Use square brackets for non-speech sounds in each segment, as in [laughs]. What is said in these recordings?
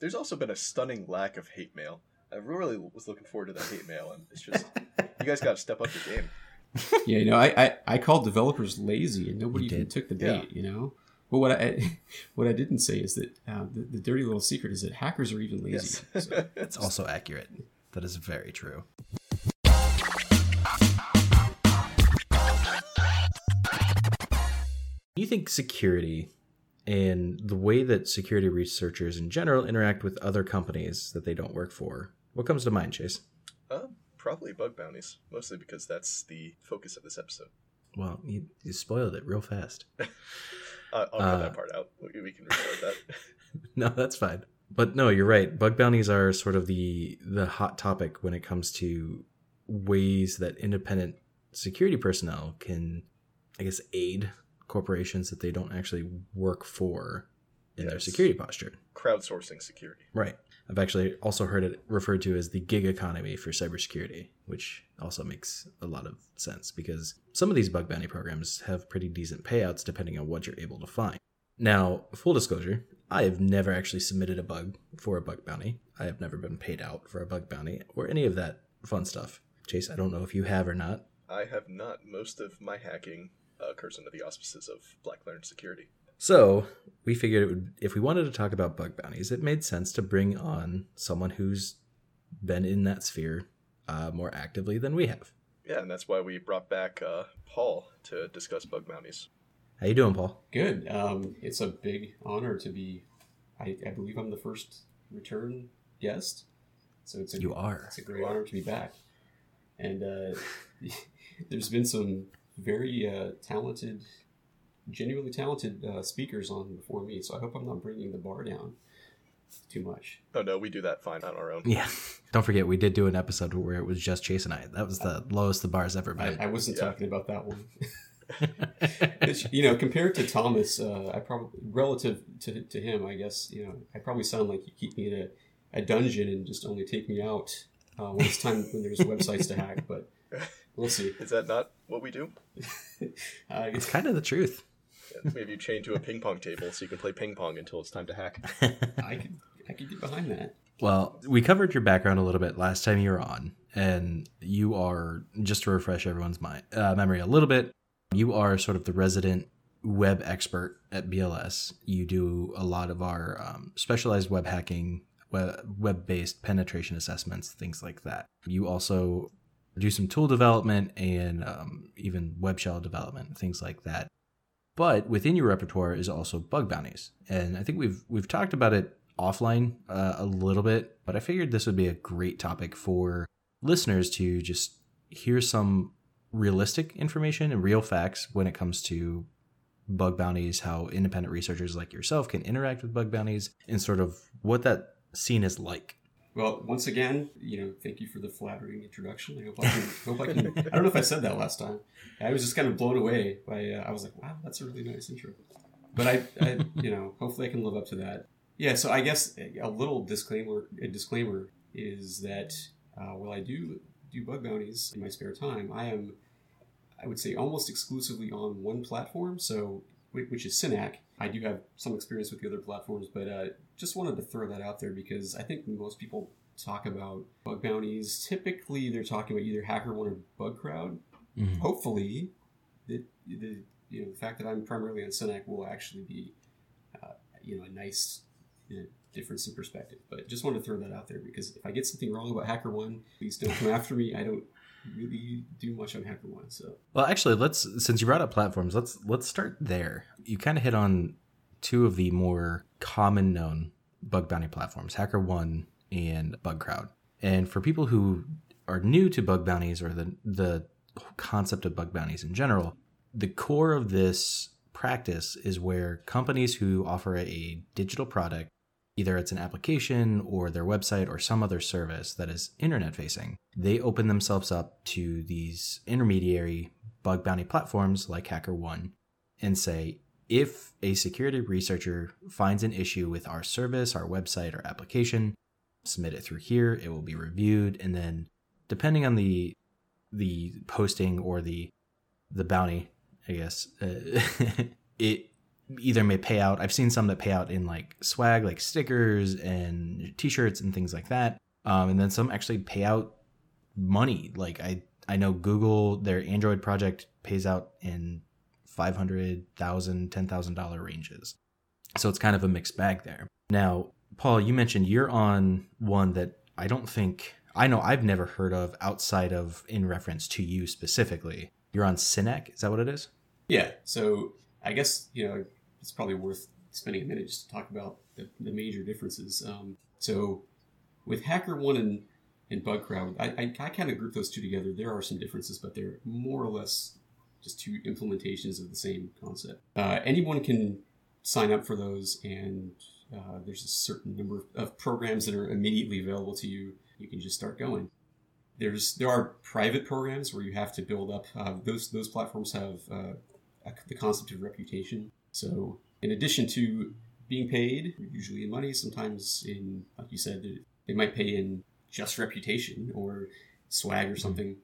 There's also been a stunning lack of hate mail. I really was looking forward to that hate mail, and it's just you guys got to step up your game. [laughs] yeah, you know, I, I, I called developers lazy, and nobody even took the Yeah. bait. You know, but what I [laughs] what I didn't say is that uh, the, the dirty little secret is that hackers are even lazy. Yes. So, [laughs] It's also accurate. That is very true. You think security and the way that security researchers in general interact with other companies that they don't work for, what comes to mind, Chase? uh, probably bug bounties, mostly because that's the focus of this episode. Well, you, you spoiled it real fast. [laughs] Uh, I'll cut Uh, that part out. We, we can record that. [laughs] [laughs] no, that's fine. But no, you're right. Bug bounties are sort of the the hot topic when it comes to ways that independent security personnel can, I guess, aid corporations that they don't actually work for in their security posture. Crowdsourcing security. Right. I've actually also heard it referred to as the gig economy for cybersecurity, which also makes a lot of sense because some of these bug bounty programs have pretty decent payouts depending on what you're able to find. Now, full disclosure, I have never actually submitted a bug for a bug bounty. I have never been paid out for a bug bounty or any of that fun stuff. Chase, I don't know if you have or not. I have not. Most of my hacking occurs under the auspices of Black Lantern Security. So we figured it would, if we wanted to talk about bug bounties, it made sense to bring on someone who's been in that sphere uh, more actively than we have. Yeah, and that's why we brought back uh, Paul to discuss bug bounties. How you doing, Paul? good. Um, it's a big honor to be. I, I believe I'm the first return guest, so it's a You are. It's a great honor to be back. And uh, [laughs] there's been some very uh, talented, genuinely talented uh, speakers on before me. So I hope I'm not bringing the bar down too much. Oh no, we do that fine on our own. Yeah. [laughs] Don't forget, we did do an episode where it was just Chase and I. That was the lowest the bar's ever I, been. I wasn't Yeah. talking about that one. [laughs] It's, you know, compared to Thomas, uh, I probably relative to, to him, I guess you know, I probably sound like you keep me in a, a dungeon and just only take me out uh, when it's time when there's websites to hack. But [laughs] we'll see. Is that not what we do? [laughs] Uh, it's kind of the truth. Yeah, Maybe you chain to a ping pong table so you can play ping pong until it's time to hack. [laughs] I can I could get behind that. Well, we covered your background a little bit last time you were on, and you are just to refresh everyone's mind uh, memory a little bit. You are sort of the resident web expert at BLS. You do a lot of our um, specialized web hacking, web based penetration assessments, things like that. You also do some tool development and um, even web shell development, things like that. But within your repertoire is also bug bounties, and I think we've we've talked about it offline uh, a little bit, but I figured this would be a great topic for listeners to just hear some realistic information and real facts when it comes to bug bounties, how independent researchers like yourself can interact with bug bounties, and sort of what that scene is like. Well, once again, you know, thank you for the flattering introduction. I hope I can. [laughs] hope I can. I don't know if I said that last time. I was just kind of blown away by. Uh, I was like, wow, that's a really nice intro. But I, I, you know, hopefully I can live up to that. Yeah. So I guess a little disclaimer. A disclaimer is that uh, while I do do bug bounties in my spare time, I am, I would say, almost exclusively on one platform. So which is Synack. I do have some experience with the other platforms, but uh, just wanted to throw that out there because I think most people talk about bug bounties. Typically, they're talking about either HackerOne or BugCrowd. Mhm. Hopefully, the, the you know the fact that I'm primarily on Synack will actually be uh, you know a nice you know, difference in perspective. But just wanted to throw that out there because if I get something wrong about HackerOne, please don't come after me. I don't really do much on HackerOne, so Well, actually, let's since you brought up platforms, let's let's start there. You kind of hit on two of the more common known bug bounty platforms, HackerOne and BugCrowd. And for people who are new to bug bounties or the the concept of bug bounties in general, the core of this practice is where companies who offer a digital product either it's an application or their website or some other service that is internet facing, they open themselves up to these intermediary bug bounty platforms like HackerOne and say, if a security researcher finds an issue with our service, our website, or application, submit it through here. It will be reviewed, and then depending on the the posting or the the bounty, I guess uh, [laughs] it either may pay out. I've seen some that pay out in like swag, like stickers and T-shirts and things like that. Um, and then some actually pay out money. Like I I know Google their Android project pays out in five hundred thousand, ten thousand dollar ranges. So it's kind of a mixed bag there. Now, Paul, you mentioned you're on one that I don't think I know I've never heard of outside of in reference to you specifically. You're on Synack, is that what it is? Yeah. So I guess you know it's probably worth spending a minute just to talk about the, the major differences. Um, so with HackerOne and, and BugCrowd, I, I, I kind of group those two together. There are some differences, but they're more or less just two implementations of the same concept. Uh, anyone can sign up for those, and uh, there's a certain number of programs that are immediately available to you. You can just start going. There's there are private programs where you have to build up. Uh, those those platforms have uh, the concept of reputation. So in addition to being paid, usually in money, sometimes in like you said, they might pay in just reputation or swag or something.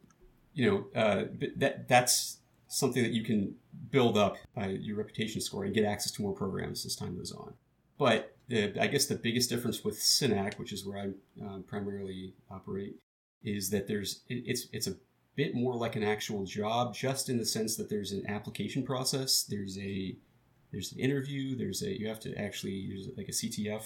You know, uh, that that's something that you can build up by your reputation score and get access to more programs as time goes on. But the, I guess the biggest difference with Synack, which is where I um, primarily operate, is that there's it, it's it's a bit more like an actual job, just in the sense that there's an application process. There's a there's an interview. There's a you have to actually there's like a CTF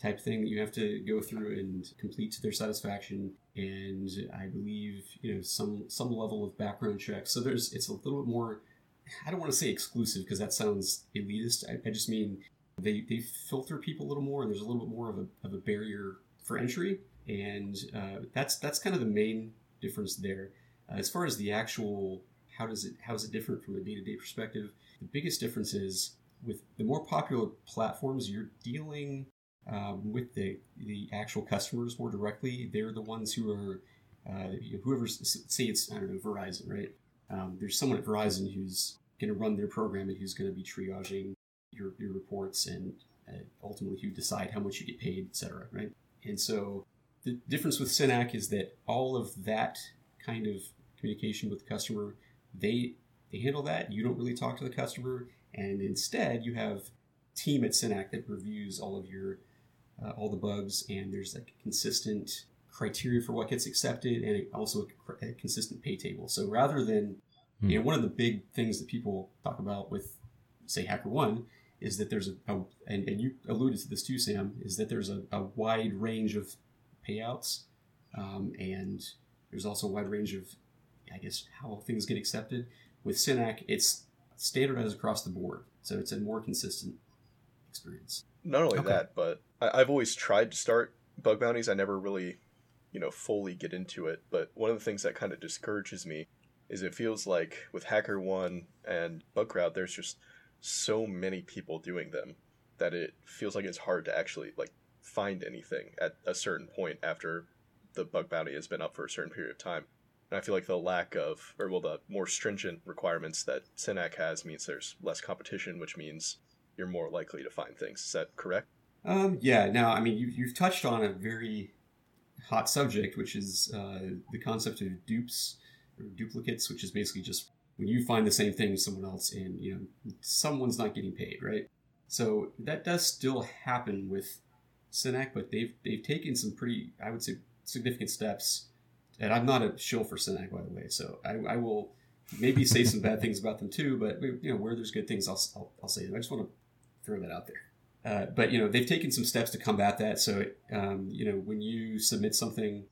type thing that you have to go through and complete to their satisfaction. And i believe you know some some level of background check. So there's it's a little bit more i don't want to say exclusive because that sounds elitist. I, I, just mean they they filter people a little more and there's a little bit more of a, of a barrier for entry. And uh, that's that's kind of the main difference there. Uh, as far as the actual how does it how is it different from a day-to-day perspective the biggest difference is with the more popular platforms you're dealing um, with the the actual customers more directly. They're the ones who are uh, whoever say it's I don't know Verizon, right? Um, there's someone at Verizon who's going to run their program and who's going to be triaging your, your reports and uh, ultimately who decide how much you get paid, etc. Right? And so the difference with Synack is that all of that kind of communication with the customer, they they handle that. You don't really talk to the customer, and instead you have team at Synack that reviews all of your uh, all the bugs, and there's like a consistent criteria for what gets accepted, and also a, a consistent pay table. So rather than hmm. you know, one of the big things that people talk about with say HackerOne is that there's a, a and, and, you alluded to this too, Sam, is that there's a, a wide range of payouts, um, and there's also a wide range of, I guess, how things get accepted. With Synack, it's standardized across the board, so it's a more consistent experience. Not only okay. that, but I, I've always tried to start bug bounties. I never really, you know, fully get into it. But one of the things that kind of discourages me is it feels like with Hacker One and Bug BugCrowd, there's just so many people doing them that it feels like it's hard to actually like find anything at a certain point after the bug bounty has been up for a certain period of time. And I feel like the lack of, or well, the more stringent requirements that Synack has means there's less competition, which means you're more likely to find things. Is that correct? Um, yeah. Now, I mean, you, you've touched on a very hot subject, which is uh, the concept of dupes or duplicates, which is basically just when you find the same thing as someone else and you know someone's not getting paid, right? So that does still happen with Synack, but they've they've taken some pretty, I would say, significant steps. And I'm not a shill for Synack, by the way, so I, I will maybe say some bad things about them too. But you know, where there's good things, I'll I'll, I'll say them. I just want to throw that out there. Uh, but you know they've taken some steps to combat that. So um, you know when you submit something,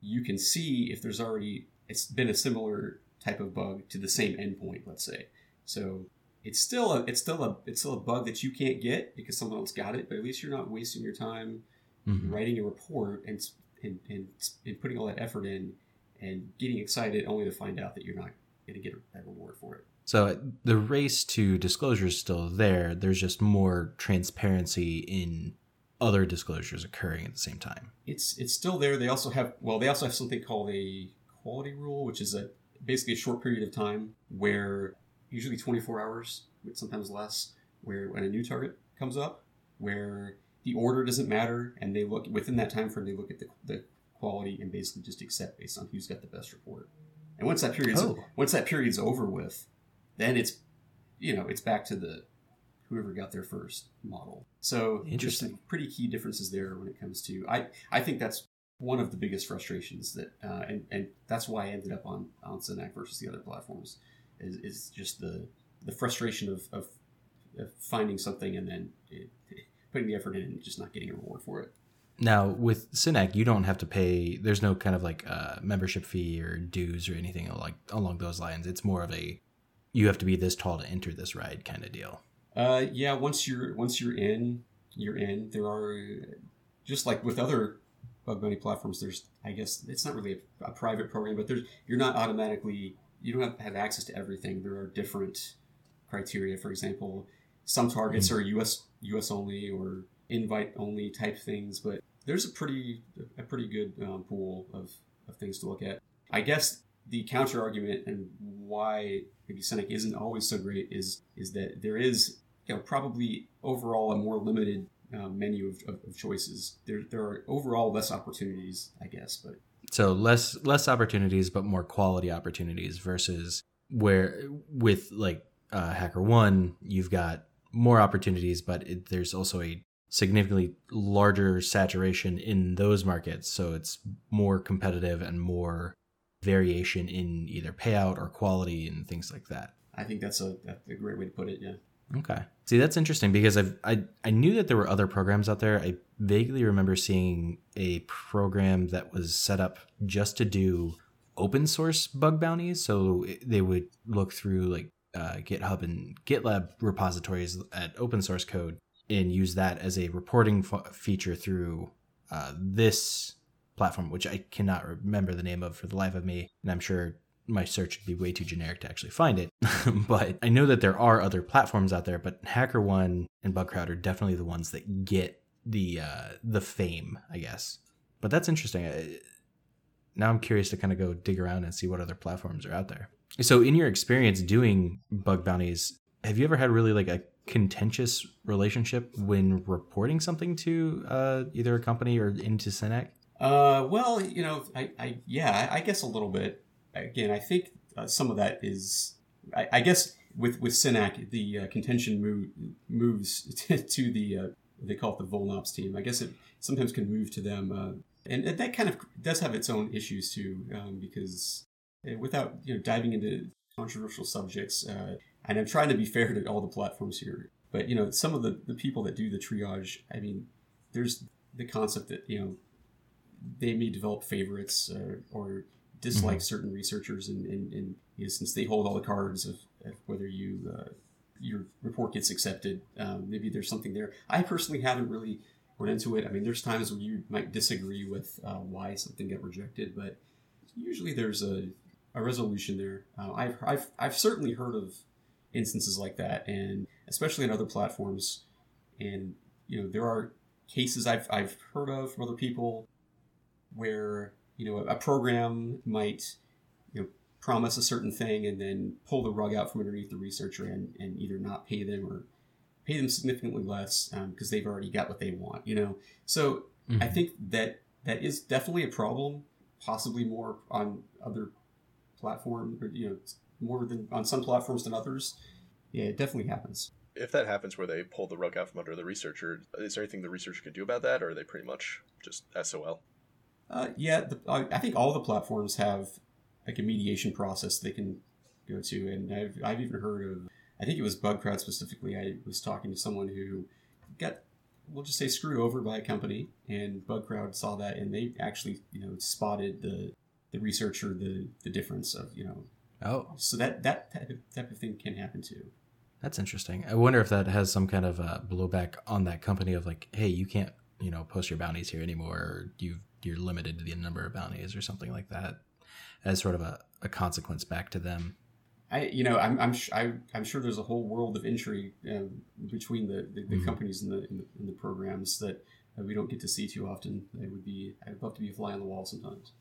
you can see if there's already it's been a similar type of bug to the same endpoint. Let's say so it's still a it's still a it's still a bug that you can't get because someone else got it. But at least you're not wasting your time mm-hmm. writing a report and, and and and putting all that effort in and getting excited only to find out that you're not going to get a reward for it. So uh, the race to disclosure is still there. There's just more transparency in other disclosures occurring at the same time. It's it's still there. They also have well, they also have something called a quality rule, which is a basically a short period of time where usually 24 hours, but sometimes less, where when a new target comes up, where the order doesn't matter, and they look within that time frame. They look at the, the quality and basically just accept based on who's got the best report. And once that period's oh. once that period's over with, then it's you know it's back to the whoever got there first model. So Interesting. pretty key differences there when it comes to I I think that's one of the biggest frustrations that uh, and and that's why I ended up on on Synack versus the other platforms is, is just the the frustration of, of, of finding something and then it, putting the effort in and just not getting a reward for it. Now with Synack, you don't have to pay. There's no kind of like uh, membership fee or dues or anything like along those lines. It's more of a you have to be this tall to enter this ride kind of deal. Uh, yeah, once you're once you're in, you're in. There are just like with other bug bounty platforms. There's, I guess, it's not really a, a private program, but there's you're not automatically you don't have, have access to everything. There are different criteria. For example, some targets are U.S. U.S. only or invite only type things, but there's a pretty a pretty good um, pool of, of things to look at. I guess the counter argument and why maybe Synack isn't always so great is is that there is you know probably overall a more limited uh, menu of, of, of choices. There there are overall less opportunities, I guess, but So less less opportunities, but more quality opportunities versus where with like uh, Hacker One, you've got more opportunities, but it, there's also a significantly larger saturation in those markets. So it's more competitive and more variation in either payout or quality and things like that. I think that's a, that's a great way to put it. Yeah. Okay. See, that's interesting because I've, I I knew that there were other programs out there. I vaguely remember seeing a program that was set up just to do open source bug bounties. So it- they would look through like uh, GitHub and GitLab repositories at open source code and use that as a reporting feature through uh, this platform, which I cannot remember the name of for the life of me, and I'm sure my search would be way too generic to actually find it. [laughs] but I know that there are other platforms out there, but HackerOne and BugCrowd are definitely the ones that get the uh, the fame, I guess. But that's interesting. I, now I'm curious to kind of go dig around and see what other platforms are out there. So, in your experience doing bug bounties, have you ever had really like a contentious relationship when reporting something to uh, either a company or into Synack? Uh, well, you know, I, I yeah, I guess a little bit. Again, I think uh, some of that is, I, I guess, with with Synack, the uh, contention move, moves [laughs] to the uh, they call it the VulnOps team. I guess it sometimes can move to them, uh, and, and that kind of does have its own issues too, um, because without you know diving into controversial subjects, uh, and I'm trying to be fair to all the platforms here, but you know, some of the the people that do the triage, I mean, there's the concept that you know they may develop favorites uh, or dislike certain researchers, and, and, and you know, since they hold all the cards of, of whether you uh, your report gets accepted, um, maybe there's something there. I personally haven't really run into it. I mean, there's times when you might disagree with uh, why something got rejected, but usually there's a, a resolution there. Uh, I've, I've I've certainly heard of instances like that, and especially on other platforms. And you know, there are cases I've I've heard of from other people where you know a program might you know promise a certain thing and then pull the rug out from underneath the researcher and, and either not pay them or pay them significantly less because they've already got what they want you know so i Mhm. think that that is definitely a problem possibly more on other platform or you know more than on some platforms than others yeah it definitely happens If that happens where they pull the rug out from under the researcher, is there anything the researcher could do about that, or are they pretty much just SOL? Uh, yeah, the, I, I think all the platforms have like a mediation process they can go to, and I've, I've even heard of. I think it was BugCrowd specifically. I was talking to someone who got, we'll just say, screwed over by a company, and BugCrowd saw that, and they actually, you know, spotted the the researcher the the difference of, you know, Oh, so that that type of, type of thing can happen too. that's interesting. I wonder if that has some kind of uh, blowback on that company of like, hey, you can't, you know, post your bounties here anymore, or you you're limited to the number of bounties or something like that, as sort of a, a consequence back to them. I, you know, I'm, I'm, sh- I, I'm sure there's a whole world of intrigue um, between the, the, the Mhm. companies and the, in the in the programs that uh, we don't get to see too often. It would be, I'd love to be a fly on the wall sometimes.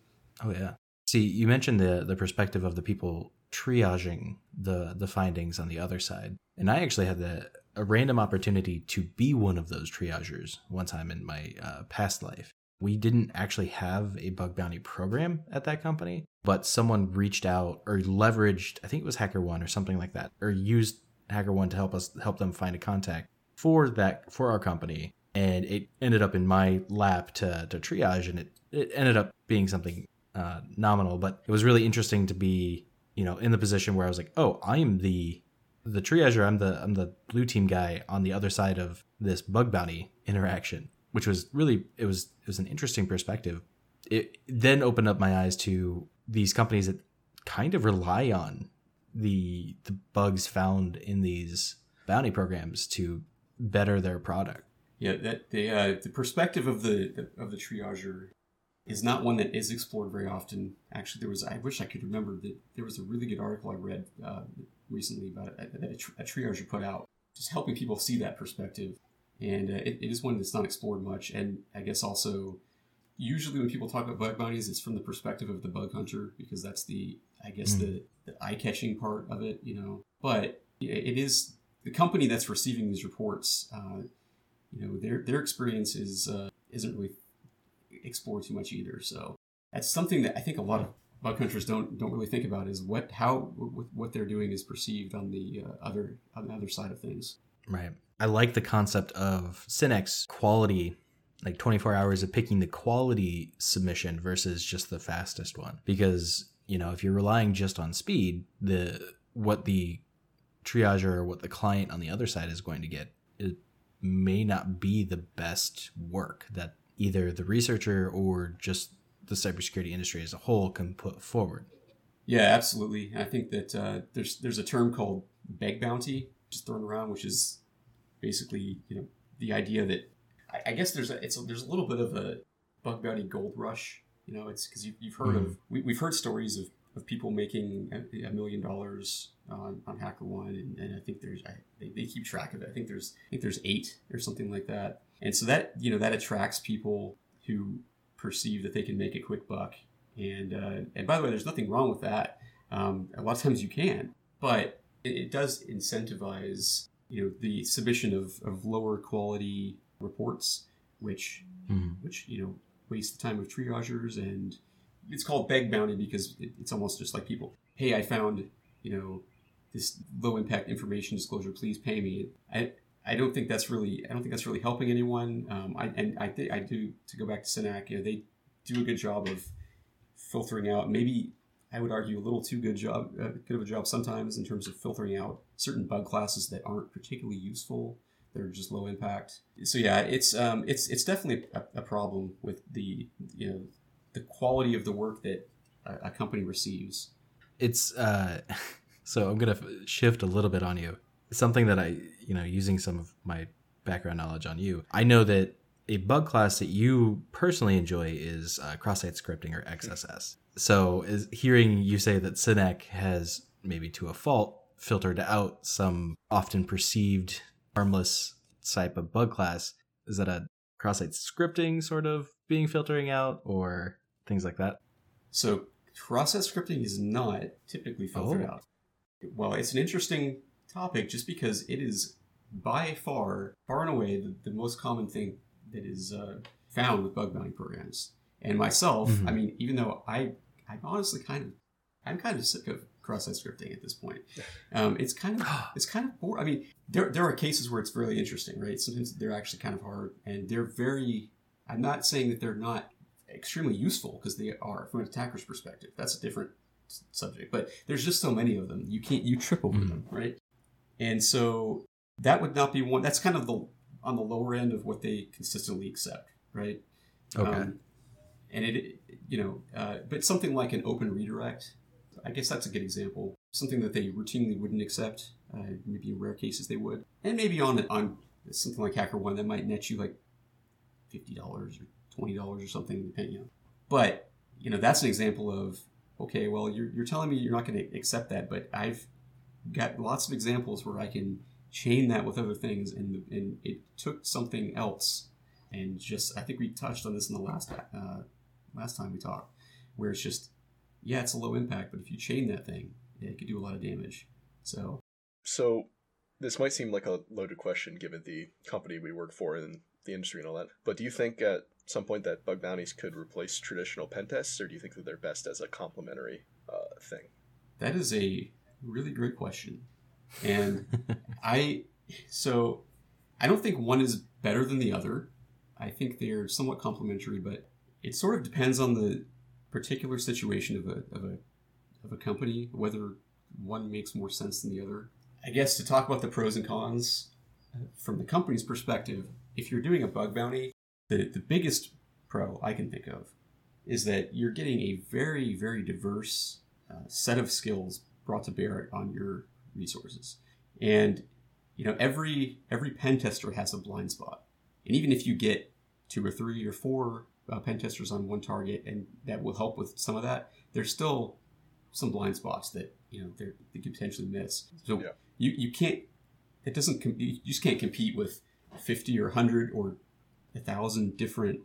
Oh yeah. See, you mentioned the the perspective of the people triaging the the findings on the other side, and I actually had the a random opportunity to be one of those triagers one time in my uh, past life. We didn't actually have a bug bounty program at that company, but someone reached out or leveraged, I think it was HackerOne or something like that, or used HackerOne to help us help them find a contact for that for our company, and it ended up in my lap to to triage, and it it ended up being something uh, nominal, but it was really interesting to be you know in the position where I was like, oh, I'm the the triager. I'm the I'm the blue team guy on the other side of this bug bounty interaction, which was really it was it was an interesting perspective. It then opened up my eyes to these companies that kind of rely on the the bugs found in these bounty programs to better their product. Yeah, that the uh, the perspective of the of the triager is not one that is explored very often. Actually, there was I wish I could remember that there was a really good article I read uh, recently about a, tri- a triager put out, just helping people see that perspective. And uh, it, it is one that's not explored much. And I guess also, usually when people talk about bug bounties, it's from the perspective of the bug hunter because that's the I guess mm. the, the eye catching part of it, you know. But it is the company that's receiving these reports. Uh, you know, their their experience is uh, isn't really explore too much either. So that's something that I think a lot of bug hunters don't don't really think about is what how what they're doing is perceived on the uh, other on the other side of things. Right. I like the concept of Synack's quality, like 24 hours of picking the quality submission versus just the fastest one. Because, you know, if you're relying just on speed, the what the triager or what the client on the other side is going to get it may not be the best work that either the researcher or just the cybersecurity industry as a whole can put forward. Yeah, absolutely. I think that uh, there's there's a term called beg bounty just thrown around, which is basically you know the idea that I, I guess there's a it's a, there's a little bit of a bug bounty gold rush. You know, it's because you, have heard mm. of we, have heard stories of, of people making a, a million dollars on, on HackerOne, and, and I think there's I, they, they keep track of it. I think there's I think there's eight or something like that and so that you know that attracts people who perceive that they can make a quick buck. And uh, and by the way, there's nothing wrong with that. Um, a lot of times you can, but it, it, does incentivize you know the submission of, of lower quality reports, which mm-hmm. which you know waste the time of triagers and it's called beg bounty because it, it's almost just like people hey i found you know this low impact information disclosure please pay me I, I don't think that's really I don't think that's really helping anyone. Um, I, and I think I do to go back to Synack, you know, they do a good job of filtering out. Maybe I would argue a little too good job, uh, good of a job sometimes in terms of filtering out certain bug classes that aren't particularly useful. That are just low impact. So yeah, it's um, it's it's definitely a, a problem with the you know the quality of the work that a, a company receives. It's uh, [laughs] so I'm gonna shift a little bit on you something that I, you know, using some of my background knowledge on you, I know that a bug class that you personally enjoy is uh, cross-site scripting or XSS. So, is hearing you say that Synack has maybe to a fault filtered out some often perceived harmless type of bug class, is that a cross-site scripting sort of being filtering out or things like that? So, cross-site scripting is not typically filtered oh. out. Well, it's an interesting topic just because it is by far, far and away, the, the most common thing that is uh, found with bug bounty programs. And myself, mm-hmm. I mean, even though I, I'm honestly kind of, I'm kind of sick of cross-site scripting at this point. Um, it's kind of, [gasps] it's kind of boring. I mean, there, there are cases where it's really interesting, right? Sometimes they're actually kind of hard, and they're very. I'm not saying that they're not extremely useful because they are from an attacker's perspective. That's a different subject, but there's just so many of them. You can't you trip over mm-hmm. them, right? And so that would not be one. That's kind of the on the lower end of what they consistently accept, right? Okay. Um, and it, you know, uh, but something like an open redirect, I guess that's a good example. Something that they routinely wouldn't accept. Uh, maybe in rare cases they would, and maybe on on something like HackerOne that might net you like fifty dollars or twenty dollars or something, depending. Know. But you know, that's an example of okay, well, you're you're telling me you're not going to accept that, but I've got lots of examples where I can chain that with other things, and and it took something else, and just I think we touched on this in the last uh, last time we talked, where it's just yeah, it's a low impact, but if you chain that thing, it could do a lot of damage. So, so this might seem like a loaded question given the company we work for and the industry and all that, but do you think at some point that bug bounties could replace traditional pen tests, or do you think that they're best as a complementary uh, thing? That is a Really great question. and I so I don't think one is better than the other. I think they're somewhat complementary, but it sort of depends on the particular situation of a of a of a company whether one makes more sense than the other. I guess to talk about the pros and cons uh, from the company's perspective, if you're doing a bug bounty, the, the biggest pro I can think of is that you're getting a very, very diverse uh, set of skills brought to bear on your resources. And you know, every every pen tester has a blind spot. And even if you get two or three or four uh, pen testers on one target, and that will help with some of that, there's still some blind spots that you know they could potentially miss. So Yeah. you you can't it doesn't com- you just can't compete with 50 or 100 or a thousand different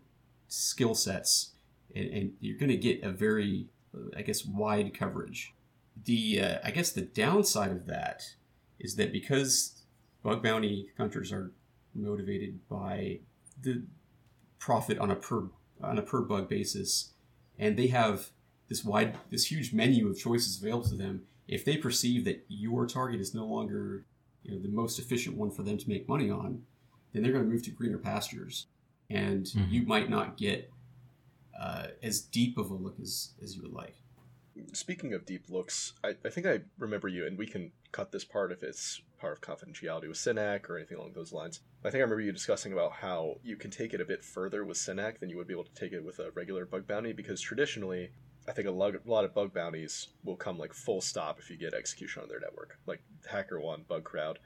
skill sets and, and you're going to get a very i guess wide coverage the uh, i guess the downside of that is that because bug bounty hunters are motivated by the profit on a per on a per bug basis and they have this wide this huge menu of choices available to them if they perceive that your target is no longer you know the most efficient one for them to make money on then they're going to move to greener pastures and Mhm. you might not get uh, as deep of a look as, as you would like Speaking of deep looks, I, I think I remember you, and we can cut this part if it's part of confidentiality with Synack or anything along those lines. I think I remember you discussing about how you can take it a bit further with Synack than you would be able to take it with a regular bug bounty, because traditionally, I think a lot, a lot of bug bounties will come like full stop if you get execution on their network. Like Hacker One, Bug Crowd,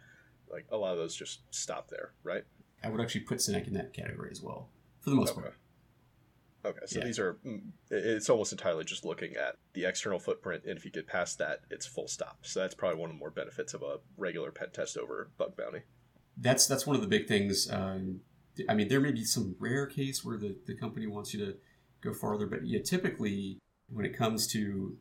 like a lot of those just stop there, right? i would actually put Synack in that category as well for the most Okay. part Okay, so Yeah. these are mm, it- it's almost entirely just looking at the external footprint, and if you get past that, it's full stop. So that's probably one of the more benefits of a regular pen test over bug bounty. that's that's one of the big things. Um, I mean, there may be some rare case where the, the company wants you to go farther, but yeah, typically when it comes to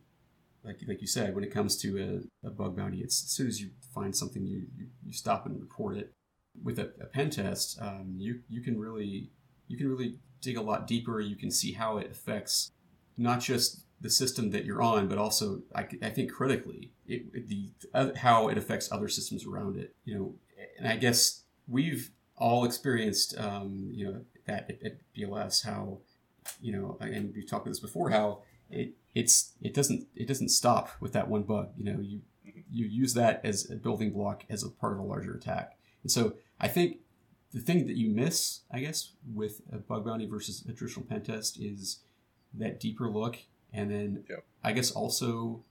like like you said, when it comes to a, a bug bounty, it's as soon as you find something, you you, you stop and report it. With a, a pen test, um, you you can really you can really dig a lot deeper. You can see how it affects not just the system that you're on, but also I, I think critically it, the uh, how it affects other systems around it. You know, and I guess we've all experienced, um, you know, that at, at BLS how, you know, and we've talked about this before how it it's it doesn't it doesn't stop with that one bug. You know, you you use that as a building block as a part of a larger attack, and so I think the thing that you miss, I guess, with a bug bounty versus a traditional pen test is that deeper look, and then Yep. I guess also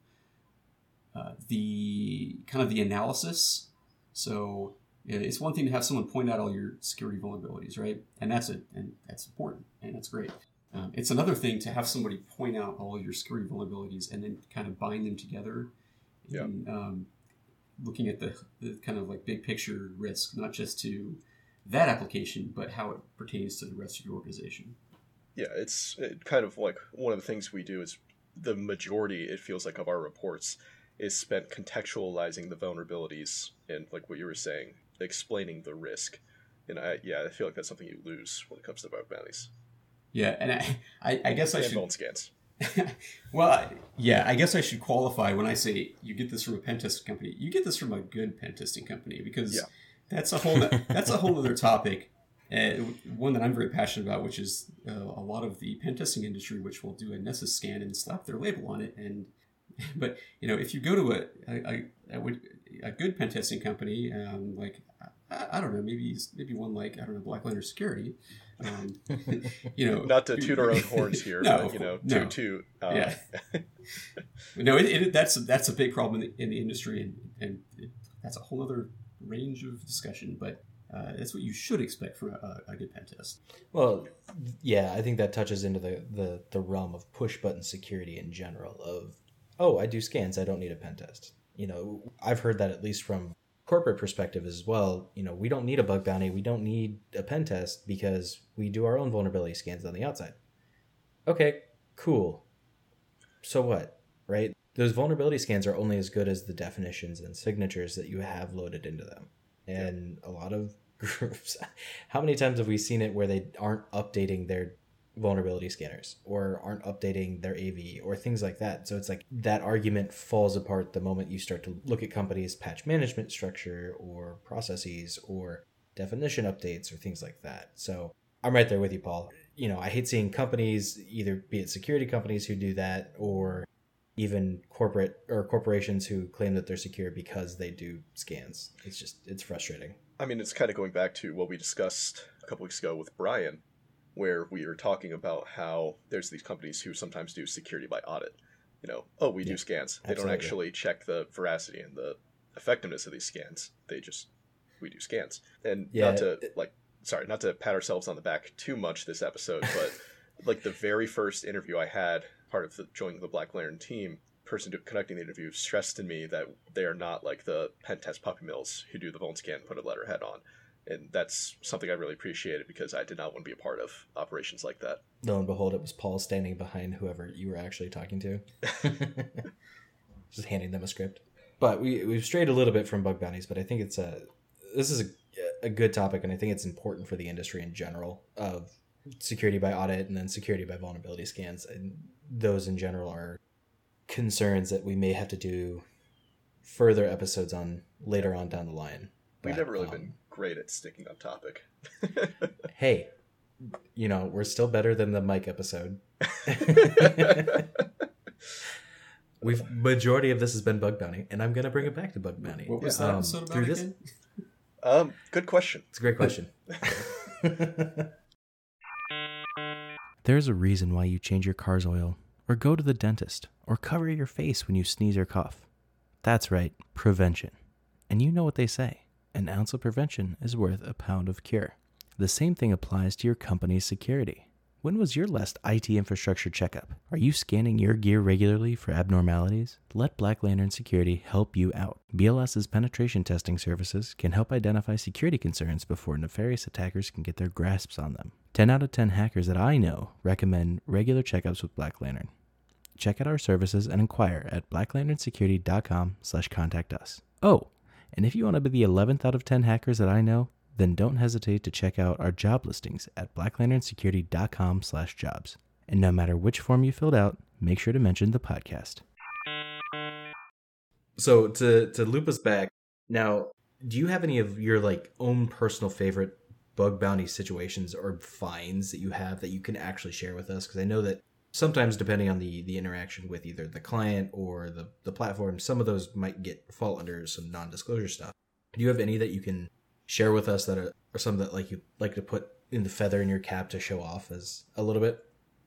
uh, the kind of the analysis. So it's one thing to have someone point out all your security vulnerabilities, right? And that's it, and that's important, and that's great. Um, it's another thing to have somebody point out all your security vulnerabilities and then kind of bind them together. Yeah. And, um, looking at the, the kind of like big picture risk, not just to that application, but how it pertains to the rest of your organization. Yeah, it's it kind of like one of the things we do is the majority, it feels like, of our reports is spent contextualizing the vulnerabilities and, like what you were saying, explaining the risk. And I, yeah, I feel like that's something you lose when it comes to bug bounties Yeah, and I, I, I guess I and should vuln scans. [laughs] well, I- yeah, I guess I should qualify when I say you get this from a pen testing company. You get this from a good pen testing company because Yeah. That's a whole that's a whole other topic, uh, one that I'm very passionate about, which is uh, a lot of the pen testing industry, which will do a Nessus scan and slap their label on it. And [laughs] but you know, if you go to a a, a, a, good pen testing company, um, like I, I don't know, maybe maybe one like I don't know, Black Lantern Security. Um, [laughs] you know, Not to toot our own horns here, [laughs] No, but you know, no. toot toot. Uh, Yeah. no, it, it, that's that's a big problem in the, in the industry, and and it, that's a whole other range of discussion. But uh, that's what you should expect from a, a good pen test. Well, yeah, I think that touches into the, the, the realm of push button security in general. Of oh, I do scans, I don't need a pen test. You know, I've heard that at least from corporate perspective as well. You know, we don't need a bug bounty, we don't need a pen test because we do our own vulnerability scans on the outside. Okay, cool. So what, right? Those vulnerability scans are only as good as the definitions and signatures that you have loaded into them. And a lot of [laughs] groups, how many times have we seen it where they aren't updating their vulnerability scanners or aren't updating their AV or things like that. So it's like that argument falls apart the moment you start to look at companies' patch management structure or processes or definition updates or things like that. So I'm right there with you, Paul. You know, I hate seeing companies, either be it security companies who do that or even corporate or corporations who claim that they're secure because they do scans. It's just, it's frustrating. I mean, it's kind of going back to what we discussed a couple weeks ago with Brian, where we were talking about how there's these companies who sometimes do security by audit. You know, oh, we Yeah, do scans. They absolutely. don't actually check the veracity and the effectiveness of these scans. They just we do scans. And Yeah, not to it- like sorry, not to pat ourselves on the back too much this episode, but like the very first interview I had, part of the joining the Black Lantern team, person do- conducting the interview stressed to me that they are not like the pen test puppy mills who do the phone scan, and put a letterhead on. And that's something I really appreciated because I did not want to be a part of operations like that. Lo and behold, it was Paul standing behind whoever you were actually talking to, [laughs] just handing them a script. But we we've strayed a little bit from bug bounties, but I think it's a this is a, a good topic, and I think it's important for the industry in general of security by audit and then security by vulnerability scans, and those in general are concerns that we may have to do further episodes on later on down the line. We've But, never really um, been great at sticking on topic. [laughs] Hey, you know we're still better than the Mike episode. [laughs] We've majority of this has been bug bounty, and I'm gonna bring it back to bug bounty. What was Um, that episode about through this- again? um, good question. It's a great question. [laughs] There's a reason why you change your car's oil, or go to the dentist, or cover your face when you sneeze or cough. That's right, prevention. And you know what they say an ounce of prevention is worth a pound of cure. The same thing applies to your company's security. When was your last IT infrastructure checkup? Are you scanning your gear regularly for abnormalities? Let Black Lantern Security help you out. BLS's penetration testing services can help identify security concerns before nefarious attackers can get their grasps on them. 10 out of 10 hackers that I know recommend regular checkups with Black Lantern. Check out our services and inquire at blacklanternsecurity.com slash contact us. Oh, and if you want to be the 11th out of 10 hackers that I know, then don't hesitate to check out our job listings at blacklanternsecurity.com slash jobs. And no matter which form you filled out, make sure to mention the podcast. So to to loop us back, now do you have any of your like own personal favorite bug bounty situations or finds that you have that you can actually share with us? Because I know that sometimes depending on the the interaction with either the client or the the platform, some of those might get fall under some non-disclosure stuff. Do you have any that you can share with us that are or some that like you like to put in the feather in your cap to show off as a little bit?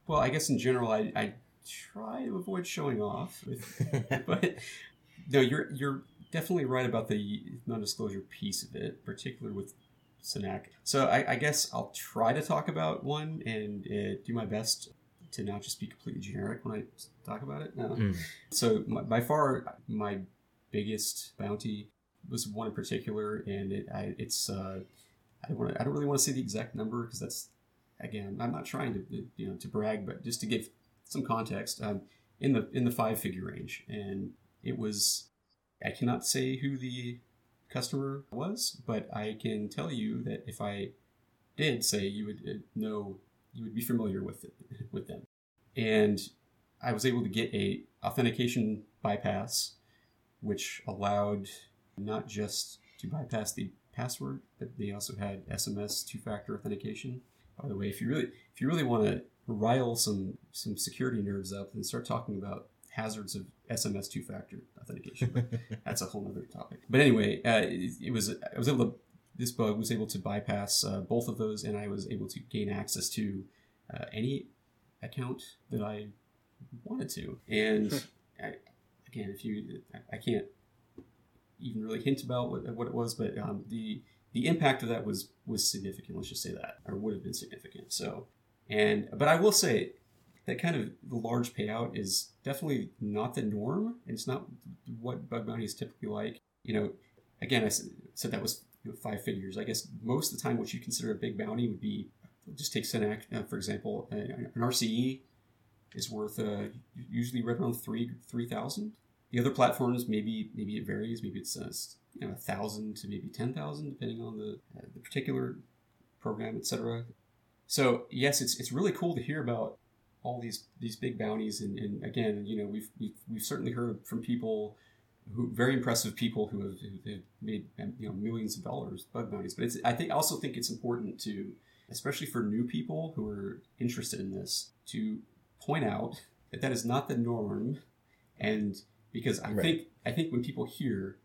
Well, I guess in general, I, I try to avoid showing off, with, [laughs] but no, you're you're definitely right about the non-disclosure piece of it, particularly with Synack. So I, I guess I'll try to talk about one and uh, do my best to not just be completely generic when I talk about it. No. Mm. So my, by far, my biggest bounty was one in particular, and it, I, it's uh, I don't want I don't really want to say the exact number because that's again I'm not trying to you know to brag, but just to give some context, um, in the in the five figure range, and it was I cannot say who the customer was, but I can tell you that if I did say, you would uh, know you would be familiar with it, [laughs] with them, and I was able to get a authentication bypass, which allowed not just to bypass the password, but they also had SMS two-factor authentication. By the way, if you really if you really want to rile some some security nerds up, then start talking about hazards of SMS two-factor authentication. But [laughs] that's a whole other topic. But anyway, uh, it, it was I was able to this bug was able to bypass uh, both of those, and I was able to gain access to uh, any account that I wanted to. And I, again, if you, I, I can't even really hint about what, what it was, but um, the the impact of that was was significant. Let's just say that, or would have been significant. So, and but I will say that kind of the large payout is definitely not the norm, and it's not what bug bounty is typically like. You know, again, I said, said that was you know, five figures. I guess most of the time, what you consider a big bounty would be just take Synack, uh, for example, uh, an RCE is worth uh, usually right around three three thousand. The other platforms, maybe maybe it varies. Maybe it's uh, you know a thousand to maybe ten thousand, depending on the uh, the particular program, etc. So yes, it's it's really cool to hear about all these these big bounties, and, and again, you know, we've, we've we've certainly heard from people who very impressive people who have, who have made um, you know millions of dollars bug bounties. But it's I think I also think it's important to, especially for new people who are interested in this, to point out that that is not the norm, and because I Right. think I think when people hear,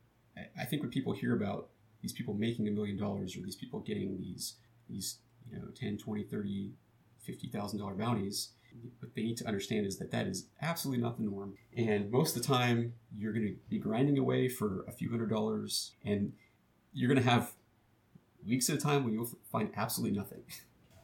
I- think when people hear about these people making a million dollars or these people getting these these you know 10 20 30 50 thousand dollar bounties what they need to understand is that that is absolutely not the norm and most of the time you're going to be grinding away for a few hundred dollars and you're going to have weeks at a time where you'll find absolutely nothing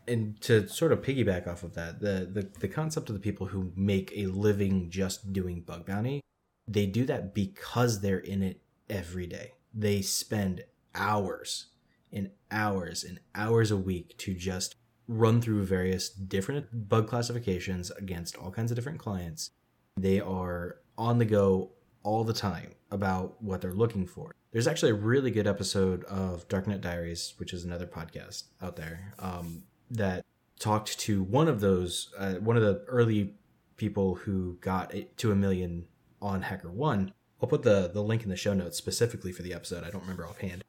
and to sort of piggyback off of that, the, the the concept of the people who make a living just doing bug bounty, they do that because they're in it every day. They spend hours and hours and hours a week to just run through various different bug classifications against all kinds of different clients. They are on the go all the time about what they're looking for. There's actually a really good episode of Darknet Diaries, which is another podcast out there, um, that talked to one of those, uh, one of the early people who got to a million on HackerOne. I'll put the the link in the show notes specifically for the episode. I don't remember offhand,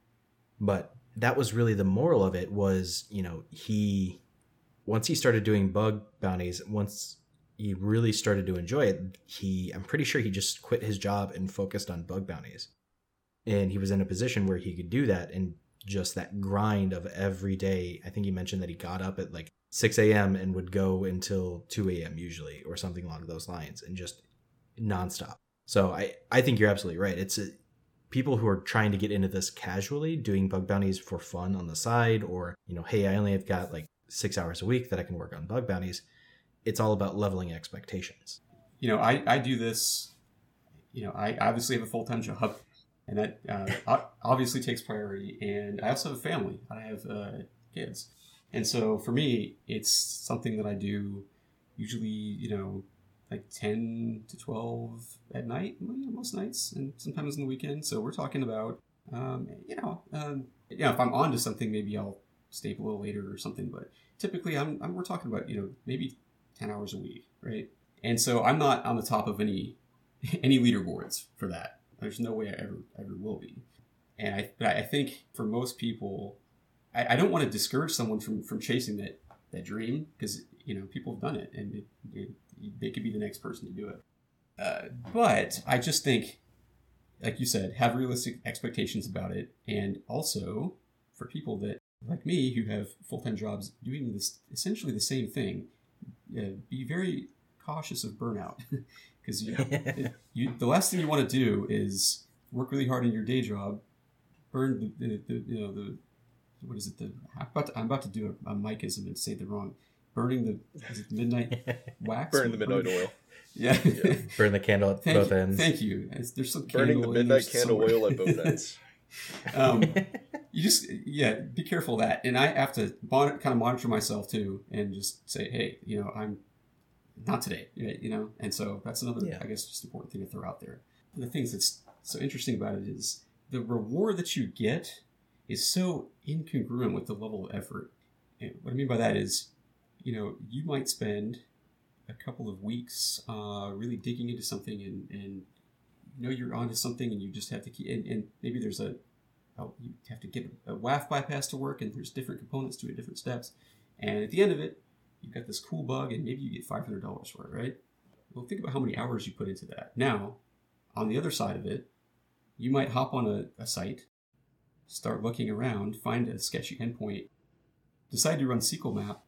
but that was really the moral of it. Was you know he once he started doing bug bounties, once he really started to enjoy it, he I'm pretty sure he just quit his job and focused on bug bounties. And he was in a position where he could do that and just that grind of every day. I think he mentioned that he got up at like 6 a.m. and would go until 2 a.m. usually or something along those lines and just nonstop. So I, I think you're absolutely right. It's a, people who are trying to get into this casually, doing bug bounties for fun on the side, or, you know, hey, I only have got like six hours a week that I can work on bug bounties. It's all about leveling expectations. you know i, I do this you know i obviously have a full-time job and that uh, obviously takes priority and i also have a family i have uh, kids and so for me it's something that i do usually you know like 10 to 12 at night most nights and sometimes on the weekend so we're talking about um, you know um, you know if i'm on to something maybe i'll stay little later or something but typically I'm, I'm we're talking about you know maybe 10 hours a week right and so I'm not on the top of any [laughs] any leaderboards for that. There's no way I ever ever will be. And I but I think for most people, I, I don't want to discourage someone from from chasing that that dream because you know people have done it and it, it, they could be the next person to do it. Uh, but I just think, like you said, have realistic expectations about it, and also for people that like me who have full time jobs doing this essentially the same thing, uh, be very cautious of burnout [laughs] because you, [laughs] you the last thing you want to do is work really hard in your day job, burn the, the, the you know the what is it the I'm about to, I'm about to do a, a Mikeism and say the wrong burning the is it midnight [laughs] wax Burn the midnight oil. yeah, Yeah. Burn the candle at thank both you, ends. thank you there's some Burning the candle in midnight candle somewhere. oil at both ends. um, you just yeah be careful of that. And i have to mon- kind of monitor myself too and just say hey you know i'm not today you know? And so that's another Yeah. i guess just important thing to throw out there. The things that's so interesting about it is the reward that you get is so incongruent with the level of effort. And what i mean by that is you know you might spend a couple of weeks uh, really digging into something and, and you know you're onto something and you just have to keep and, and maybe there's a oh, you have to get a WAF bypass to work and there's different components to it, different steps. And at the end of it, you've got this cool bug and maybe you get $500 for it, right? Well, think about how many hours you put into that. Now, on the other side of it, you might hop on a, a site, start looking around, find a sketchy endpoint, decide to run sqlmap,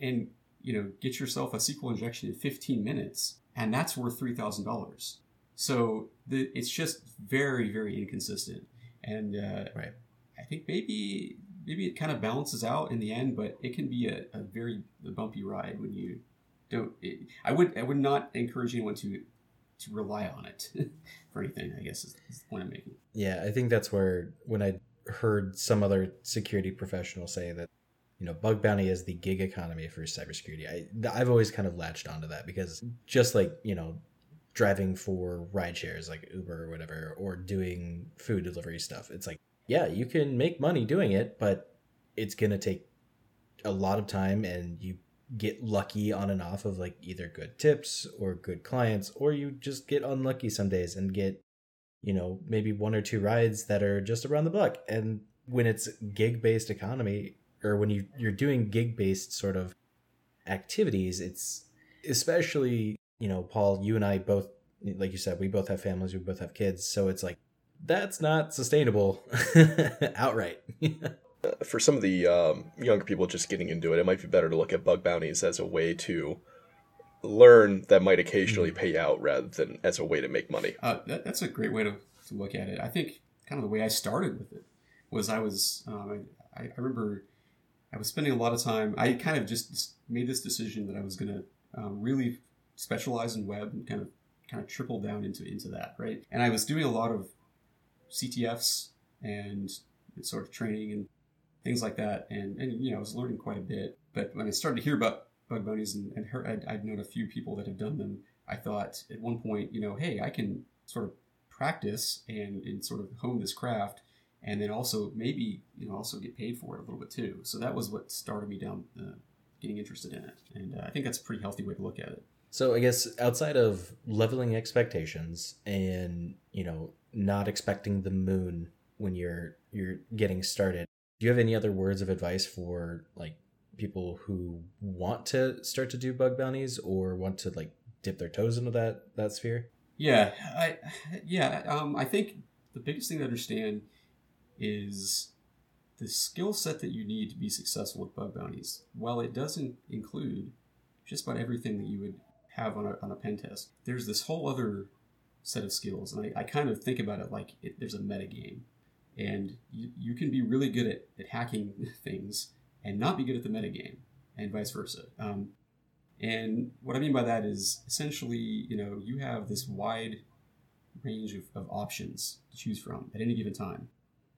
and you know get yourself a SQL injection in 15 minutes, and that's worth three thousand dollars. So the, it's just very, very inconsistent, and uh, Right. I think maybe maybe it kind of balances out in the end, but it can be a, a very bumpy ride when you don't. It, I would I would not encourage anyone to to rely on it [laughs] for anything. I guess is, is the point I'm making. Yeah, I think that's where when I heard some other security professional say that, you know, bug bounty is the gig economy for cybersecurity. I I've always kind of latched onto that because just like you know, driving for ride shares like Uber or whatever, or doing food delivery stuff, it's like yeah, you can make money doing it, but it's gonna take a lot of time and you get lucky on and off of like either good tips or good clients or you just get unlucky some days and get you know maybe one or two rides that are just around the block. And when it's gig based economy or when you you're doing gig based sort of activities it's especially you know paul you and i both like you said we both have families we both have kids so it's like that's not sustainable [laughs] outright [laughs] for some of the um, younger people just getting into it, it might be better to look at bug bounties as a way to learn that might occasionally pay out rather than as a way to make money. Uh, that, that's a great way to, to look at it. I think kind of the way I started with it was I was um, I, I remember I was spending a lot of time. I kind of just made this decision that I was going to um, really specialize in web and kind of kind of triple down into into that right. And I was doing a lot of CTFs and sort of training and things like that. And, and you know, I was learning quite a bit. But when I started to hear about bug bounties and, and her, I'd, I'd known a few people that have done them, I thought at one point, you know, hey, I can sort of practice and, and sort of hone this craft and then also maybe, you know, also get paid for it a little bit too. So that was what started me down uh, getting interested in it. And uh, I think that's a pretty healthy way to look at it. So I guess outside of leveling expectations and, you know, not expecting the moon when you're you're getting started, do you have any other words of advice for like people who want to start to do bug bounties or want to like dip their toes into that that sphere? Yeah, I yeah, um, I think the biggest thing to understand is the skill set that you need to be successful with bug bounties. While it doesn't include just about everything that you would have on a, on a pen test, there's this whole other set of skills, and I, I kind of think about it like it, there's a meta game and you, you can be really good at, at hacking [laughs] things and not be good at the metagame and vice versa. Um, and what i mean by that is essentially you know you have this wide range of, of options to choose from at any given time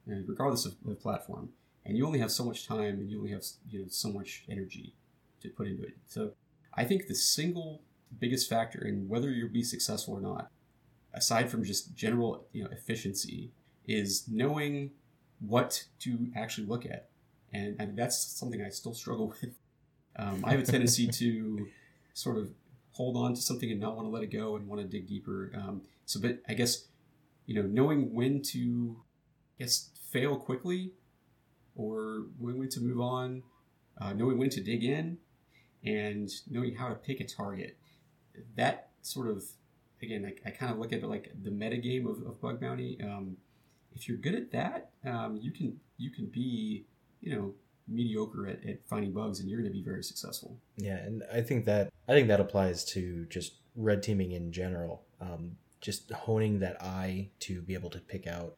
and regardless of platform. And you only have so much time and you only have you know so much energy to put into it. So i think the single biggest factor in whether you'll be successful or not aside from just general you know efficiency is knowing what to actually look at. And, and that's something I still struggle [laughs] with. Um, I have a tendency to sort of hold on to something and not want to let it go and want to dig deeper. Um, so, but I guess, you know, knowing when to, I guess, fail quickly or when to move on, uh, knowing when to dig in, and knowing how to pick a target. That sort of, again, I, I kind of look at it like the meta game of, of bug bounty. Um, if you're good at that, um, you can you can be you know mediocre at, at finding bugs, and you're going to be very successful. Yeah, and I think that I think that applies to just red teaming in general. Um, just honing that eye to be able to pick out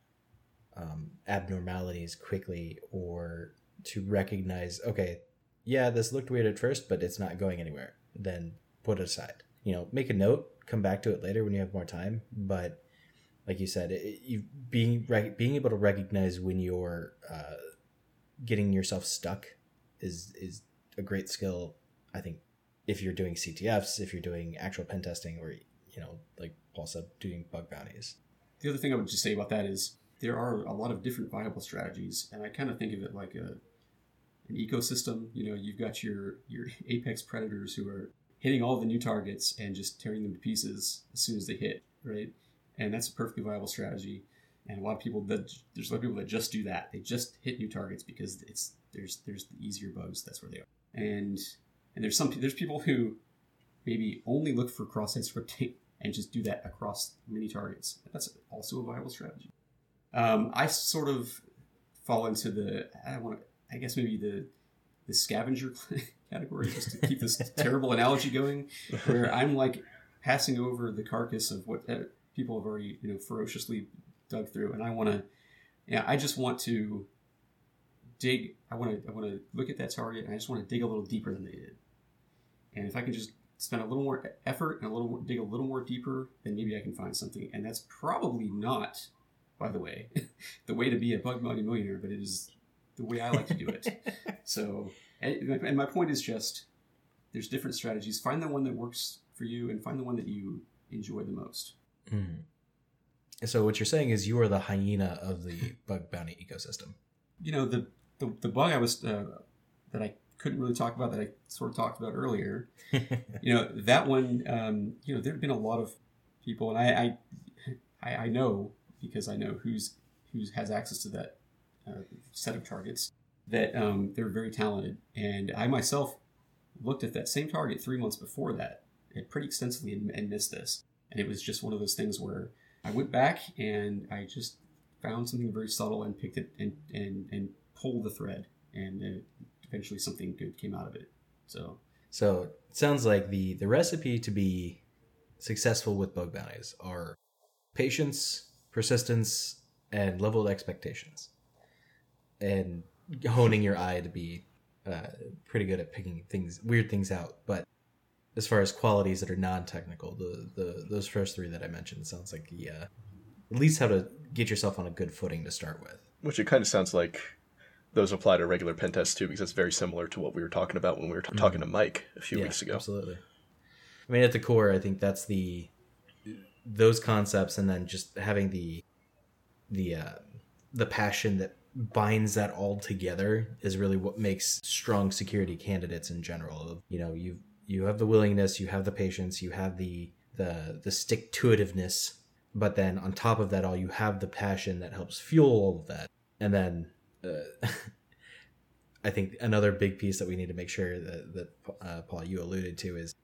um, abnormalities quickly, or to recognize, okay, yeah, this looked weird at first, but it's not going anywhere. Then put it aside. You know, make a note, come back to it later when you have more time, but like you said, it, you being being able to recognize when you're uh, getting yourself stuck is is a great skill. I think if you're doing CTFs, if you're doing actual pen testing, or you know, like Paul said, doing bug bounties. The other thing I would just say about that is there are a lot of different viable strategies, and I kind of think of it like a an ecosystem. You know, you've got your your [laughs] apex predators who are hitting all the new targets and just tearing them to pieces as soon as they hit, right? and that's a perfectly viable strategy. And a lot of people that there's a lot of people that just do that. They just hit new targets because it's there's there's the easier bugs. That's where they are. And and there's some there's people who maybe only look for cross-site scripting and just do that across many targets. That's also a viable strategy. Um, I sort of fall into the I want I guess maybe the the scavenger [laughs] category just to keep this terrible analogy going, where I'm like passing over the carcass of what uh, people have already you know ferociously dug through, and I want to, yeah, I just want to dig. I want to I want to look at that target, and I just want to dig a little deeper than they did. And if I can just spend a little more effort and a little more, dig a little more deeper, then maybe I can find something. And that's probably not, by the way, [laughs] the way to be a bug bounty millionaire, but it is the way I like to do it. [laughs] so, and, and my point is just there's different strategies. Find the one that works for you, and find the one that you enjoy the most. Mm. So what you're saying is you are the hyena of the [laughs] bug bounty ecosystem. You know the the, the bug I was uh, that I couldn't really talk about that I sort of talked about earlier. [laughs] you know, that one, um, you know, there have been a lot of people, and I, I, I know because I know who's who has access to that uh, set of targets that um, they're very talented. And I myself looked at that same target three months before that, pretty extensively, and, and missed this. And it was just one of those things where I went back and I just found something very subtle and picked it and and, and pulled the thread, and uh, eventually something good came out of it. So so it sounds like the the recipe to be successful with bug bounties are patience, persistence, and level of expectations, and honing your eye to be uh, pretty good at picking things weird things out. But as far as qualities that are non-technical, the the those first three that I mentioned sounds like uh, at least how to get yourself on a good footing to start with. Which it kind of sounds like those apply to regular pen tests too, because it's very similar to what we were talking about when we were t- mm-hmm. talking to Mike a few yeah, weeks ago. Absolutely. I mean, at the core, I think that's the those concepts, and then just having the the uh, the passion that binds that all together is really what makes strong security candidates in general. You know, you you have the willingness, you have the patience, you have the the the stick to itiveness, but then on top of that all you have the passion that helps fuel all of that. And then uh, [laughs] I think another big piece that we need to make sure that, that uh, Paul you alluded to is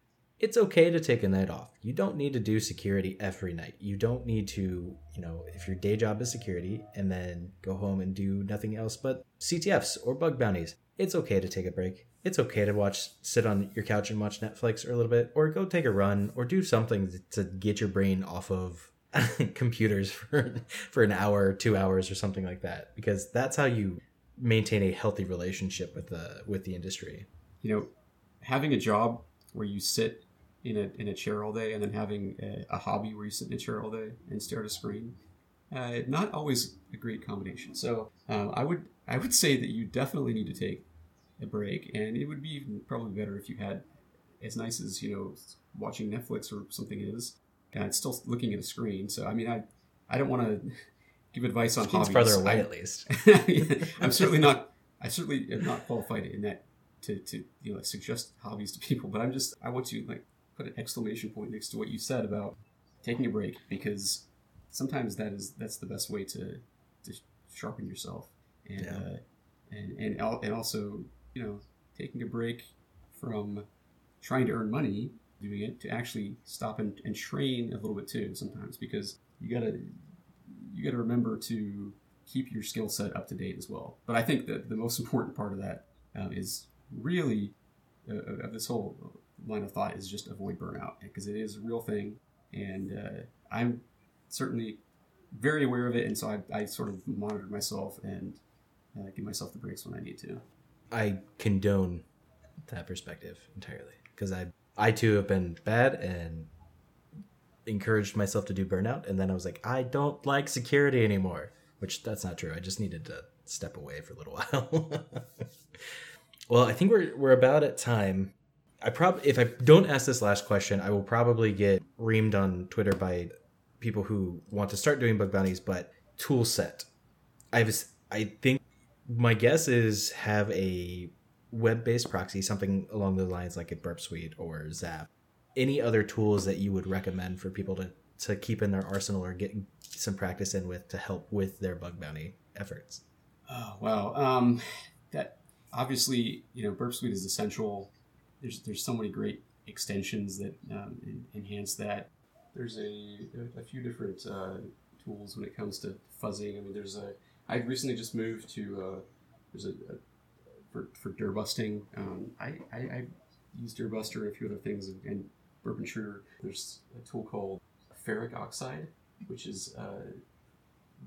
it's okay to take a night off. You don't need to do security every night. You don't need to, you know, if your day job is security and then go home and do nothing else but CTFs or bug bounties. It's okay to take a break. It's okay to watch, sit on your couch and watch Netflix for a little bit, or go take a run, or do something to get your brain off of [laughs] computers for for an hour, two hours, or something like that. Because that's how you maintain a healthy relationship with the with the industry. You know, having a job where you sit in a in a chair all day, and then having a, a hobby where you sit in a chair all day and stare at a screen, uh, not always a great combination. So um, I would I would say that you definitely need to take a break, and it would be even probably better if you had as nice as you know watching Netflix or something is, and it's still looking at a screen. So I mean, I I don't want to [laughs] give advice on hobbies. further away, I, at least. [laughs] I'm certainly not. I certainly am not qualified in that to to you know suggest hobbies to people. But I'm just I want to like put an exclamation point next to what you said about taking a break because sometimes that is that's the best way to to sharpen yourself and yeah. uh, and and and also you know taking a break from trying to earn money doing it to actually stop and, and train a little bit too sometimes because you gotta you gotta remember to keep your skill set up to date as well but i think that the most [laughs] important part of that um, is really uh, of this whole line of thought is just avoid burnout because it is a real thing and uh, i'm certainly very aware of it and so i, I sort of monitor myself and uh, give myself the breaks when i need to I condone that perspective entirely because I I too have been bad and encouraged myself to do burnout, and then I was like, I don't like security anymore. Which that's not true. I just needed to step away for a little [laughs] while. well, I think we're we're about at time. I probably if I don't ask this last question, I will probably get reamed on Twitter by people who want to start doing bug bounties, but tool set. I have I think my guess is have a web-based proxy, something along the lines like a Burp Suite or Zap. Any other tools that you would recommend for people to to keep in their arsenal or get some practice in with to help with their bug bounty efforts? Oh wow, um, that obviously you know Burp Suite is essential. There's there's so many great extensions that um, enhance that. There's a a few different uh, tools when it comes to fuzzing. I mean, there's a I recently just moved to uh, there's a, a for for Dirbusting. Um, I, I I use Dirbuster and a few other things and, and Burp Intruder. There's a tool called Ferric Oxide, which is uh,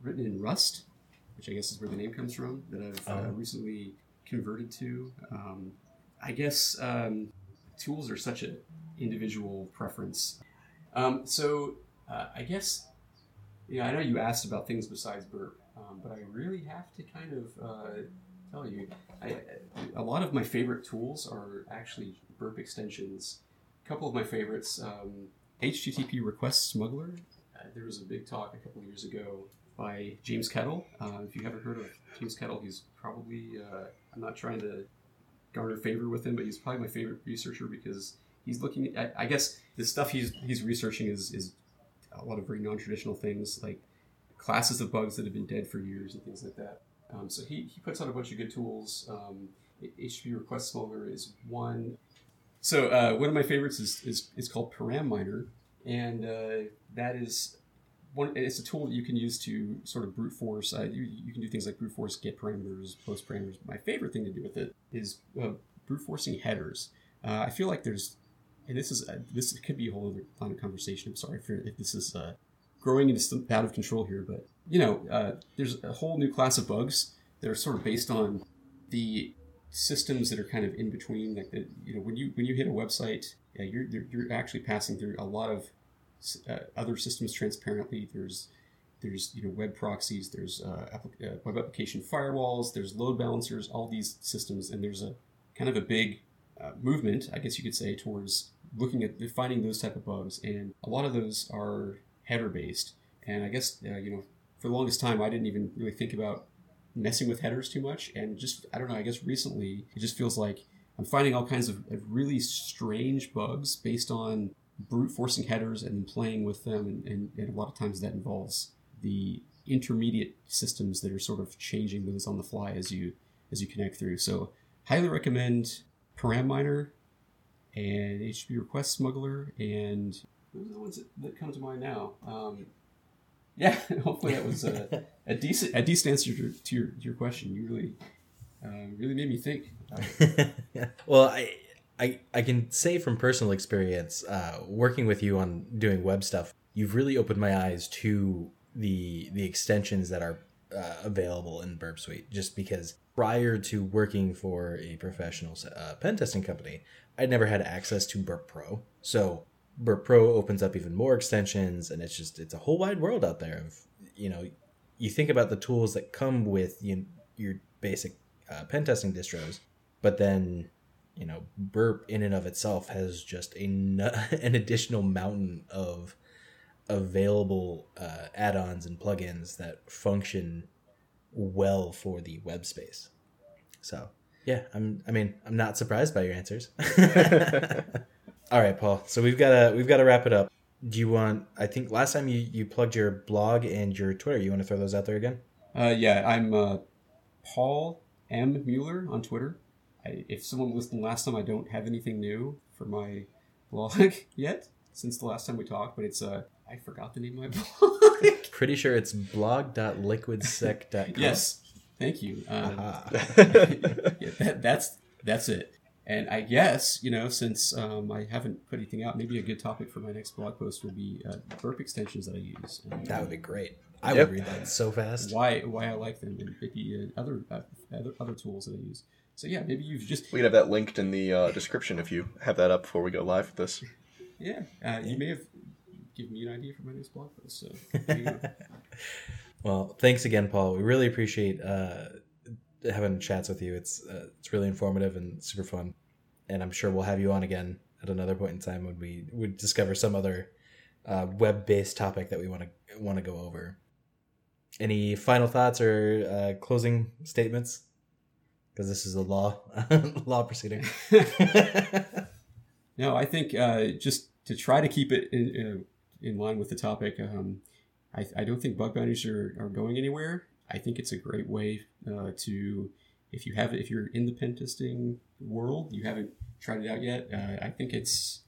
written in Rust, which I guess is where the name comes from. That I've uh, oh. recently converted to. Um, I guess um, tools are such an individual preference. Um, so uh, I guess yeah, I know you asked about things besides burp. Um, but I really have to kind of uh, tell you, I, a lot of my favorite tools are actually burp extensions. A couple of my favorites, um, HTTP Request Smuggler. Uh, there was a big talk a couple years ago by James Kettle. Uh, if you haven't heard of James Kettle, he's probably, uh, I'm not trying to garner favor with him, but he's probably my favorite researcher because he's looking. At, I guess the stuff he's he's researching is is a lot of very non-traditional things like classes of bugs that have been dead for years and things like that. Um, so he, he puts out a bunch of good tools. Um, HTTP request smuggler is one. So uh, one of my favorites is, is, is called Param Miner, and uh, that is one. It's a tool that you can use to sort of brute force. Uh, you, you can do things like brute force get parameters, post parameters. My favorite thing to do with it is uh, brute forcing headers. Uh, I feel like there's, and this is uh, this could be a whole other line of conversation. I'm sorry if, if this is growing into out of control here, but you know, there's a whole new class of bugs that are sort of based on the systems that are kind of in between. Like the, you know, when you when you hit a website, yeah, you're you're actually passing through a lot of uh, other systems transparently. There's there's you know web proxies, there's uh, uh, web application firewalls, there's load balancers, all these systems, and there's a kind of a big uh, movement, I guess you could say, towards looking at finding those type of bugs, and a lot of those are header based. And I guess uh, you know for the longest time I didn't even really think about messing with headers too much. And just, I don't know, I guess recently it just feels like I'm finding all kinds of really strange bugs based on brute forcing headers and playing with them. And, and, and, a lot of times that involves the intermediate systems that are sort of changing those on the fly as you as you connect through. So highly recommend Param Miner and HTTP Request Smuggler and those are the ones that, that come to mind now. Um, yeah, [laughs] hopefully that was a, a decent a decent answer to, to your to your question. You really uh, really made me think. [laughs] well, I. I, I can say from personal experience, uh, working with you on doing web stuff, you've really opened my eyes to the the extensions that are uh, available in Burp Suite. Just because prior to working for a professional uh, pen testing company, I'd never had access to Burp Pro. So Burp Pro opens up even more extensions, and it's just it's a whole wide world out there. Of you know, you think about the tools that come with you, your basic uh, pen testing distros, but then you know, Burp in and of itself has just a [laughs] an additional mountain of available uh, add-ons and plugins that function well for the web space. So yeah, I'm. I mean, I'm not surprised by your answers. [laughs] All right, Paul. So we've got to we've got to wrap it up. Do you want? I think last time you you plugged your blog and your Twitter. You want to throw those out there again? Uh, yeah, I'm uh, Paul M Mueller on Twitter. I, if someone listened last time, I don't have anything new for my blog [laughs] yet since the last time we talked. But it's uh, I forgot the name of my [laughs] blog. Pretty sure it's blog.liquidsec.com. yes, thank you. Um, [laughs] yeah, that, that's that's it. And I guess, you know, since um, I haven't put anything out, maybe a good topic for my next blog post will be uh, burp extensions that I use. And, that would be great. I yep. would read that so fast. Why why I like them and maybe uh, other, uh, other other tools that I use. So yeah, maybe you've just we can have that linked in the uh, description if you have that up before we go live with this. Yeah, uh, you may have given me an idea for my next blog post. So. [laughs] well, thanks again, Paul. We really appreciate uh, having chats with you. It's uh, it's really informative and super fun, and I'm sure we'll have you on again at another point in time when we would discover some other uh, web based topic that we want to want to go over. Any final thoughts or uh, closing statements? Because this is a law [laughs] law proceeding. [laughs] no, I think uh, just to try to keep it in, in line with the topic. Um, I, I don't think bug bounties are, are going anywhere. I think it's a great way uh, to, if you have, if you're in the pen testing world, you haven't tried it out yet. Uh, I think it's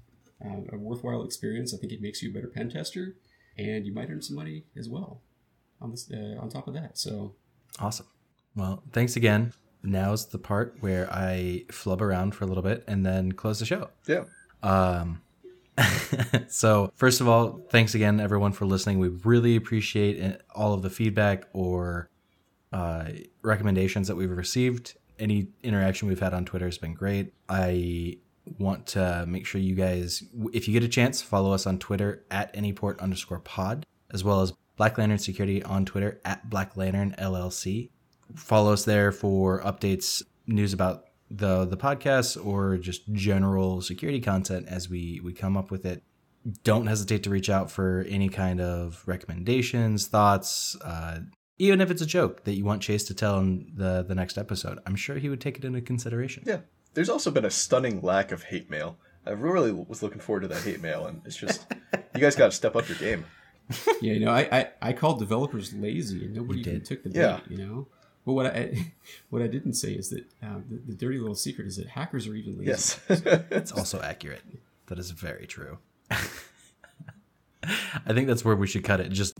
uh, a worthwhile experience. I think it makes you a better pen tester, and you might earn some money as well on this uh, on top of that. So awesome. Well, thanks again. Now's the part where I flub around for a little bit and then close the show. Yeah. Um, [laughs] so, first of all, thanks again, everyone, for listening. We really appreciate all of the feedback or uh, recommendations that we've received. Any interaction we've had on Twitter has been great. I want to make sure you guys, if you get a chance, follow us on Twitter at anyport underscore pod, as well as Black Lantern Security on Twitter at Black Lantern LLC. Follow us there for updates, news about the the podcast, or just general security content as we we come up with it. Don't hesitate to reach out for any kind of recommendations, thoughts, uh, even if it's a joke that you want Chase to tell in the the next episode, I'm sure he would take it into consideration. Yeah, There's also been a stunning lack of hate mail. I really was looking forward to that hate mail, and it's just you guys got to step up your game. [laughs] yeah, you know, I, I, I called developers lazy, and nobody You even took the bait. Yeah. You know, but what I [laughs] what I didn't say is that uh, the, the dirty little secret is that hackers are even lazy. Yes. [laughs] It's also accurate. That is very true. [laughs] I think that's where we should cut it. Just